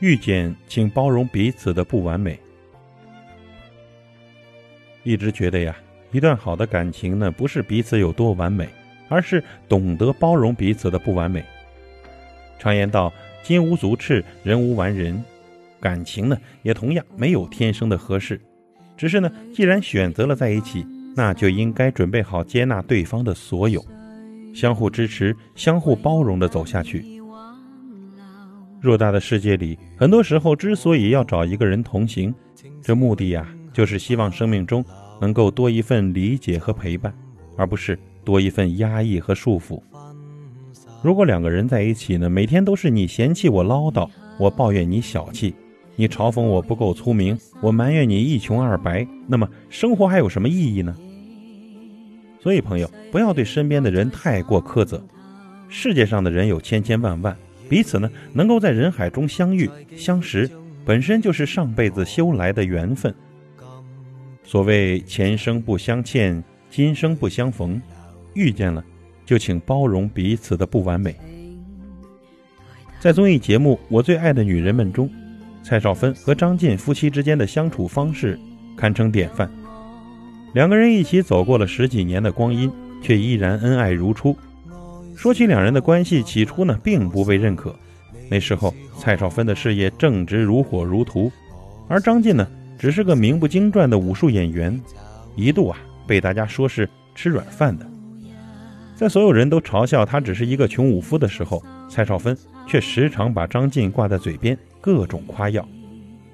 遇见，请包容彼此的不完美。一直觉得呀，一段好的感情呢，不是彼此有多完美，而是懂得包容彼此的不完美。常言道：“金无足赤，人无完人。”感情呢，也同样没有天生的合适，只是呢，既然选择了在一起，那就应该准备好接纳对方的所有，相互支持，相互包容的走下去。偌大的世界里，很多时候之所以要找一个人同行，这目的呀，就是希望生命中能够多一份理解和陪伴，而不是多一份压抑和束缚。如果两个人在一起呢，每天都是你嫌弃我唠叨，我抱怨你小气，你嘲讽我不够聪明，我埋怨你一穷二白，那么生活还有什么意义呢？所以，朋友，不要对身边的人太过苛责。世界上的人有千千万万。彼此呢，能够在人海中相遇相识，本身就是上辈子修来的缘分。所谓前生不相欠，今生不相逢，遇见了，就请包容彼此的不完美。在综艺节目《我最爱的女人们》中，蔡少芬和张晋夫妻之间的相处方式堪称典范。两个人一起走过了十几年的光阴，却依然恩爱如初。说起两人的关系，起初呢并不被认可。那时候，蔡少芬的事业正值如火如荼，而张晋呢只是个名不经传的武术演员，一度啊被大家说是吃软饭的。在所有人都嘲笑他只是一个穷武夫的时候，蔡少芬却时常把张晋挂在嘴边，各种夸耀，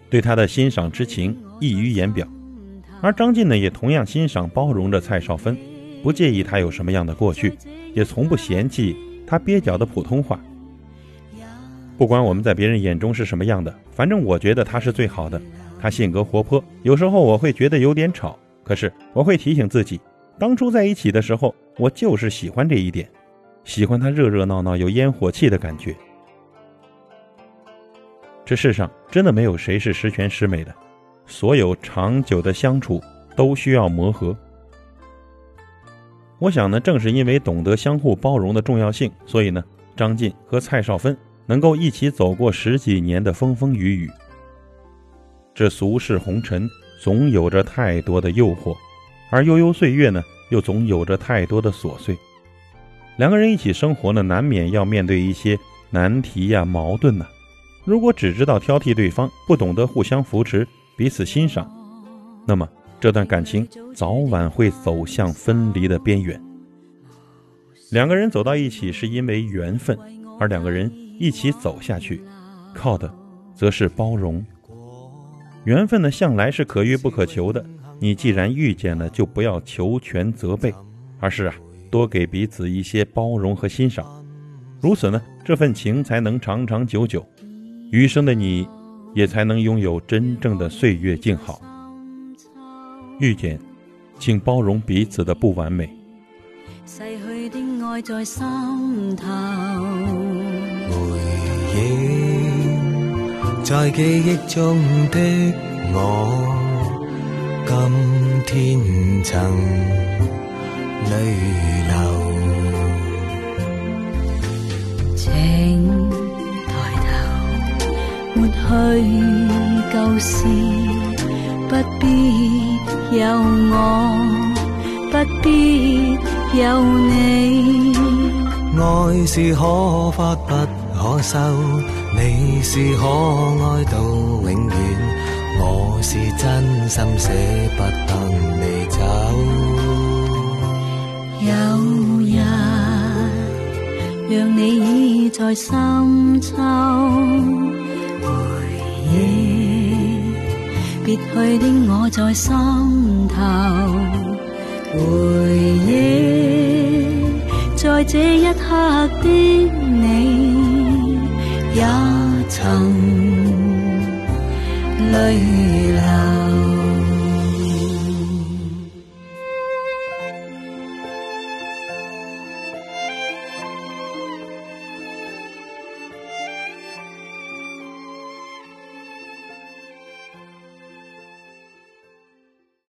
对他的欣赏之情溢于言表。而张晋呢也同样欣赏包容着蔡少芬。不介意他有什么样的过去，也从不嫌弃他蹩脚的普通话。不管我们在别人眼中是什么样的，反正我觉得他是最好的。他性格活泼，有时候我会觉得有点吵，可是我会提醒自己，当初在一起的时候，我就是喜欢这一点，喜欢他热热闹闹、有烟火气的感觉。这世上真的没有谁是十全十美的，所有长久的相处都需要磨合。我想呢，正是因为懂得相互包容的重要性，所以呢，张晋和蔡少芬能够一起走过十几年的风风雨雨。这俗世红尘总有着太多的诱惑，而悠悠岁月呢，又总有着太多的琐碎。两个人一起生活呢，难免要面对一些难题呀、矛盾呐。如果只知道挑剔对方，不懂得互相扶持、彼此欣赏，那么。这段感情早晚会走向分离的边缘。两个人走到一起是因为缘分，而两个人一起走下去，靠的则是包容。缘分呢，向来是可遇不可求的。你既然遇见了，就不要求全责备，而是啊，多给彼此一些包容和欣赏。如此呢，这份情才能长长久久，余生的你，也才能拥有真正的岁月静好。遇见，请包容彼此的不完美。逝去的爱在心头，回忆在记忆中的我，今天曾泪流。请抬头，抹去旧事，不必。有我，不必有你。爱是可发不可收，你是可爱到永远。我是真心舍不得你走。有日让你倚在深秋，回忆。别去的我在心头，回忆在这一刻的你，也曾泪流。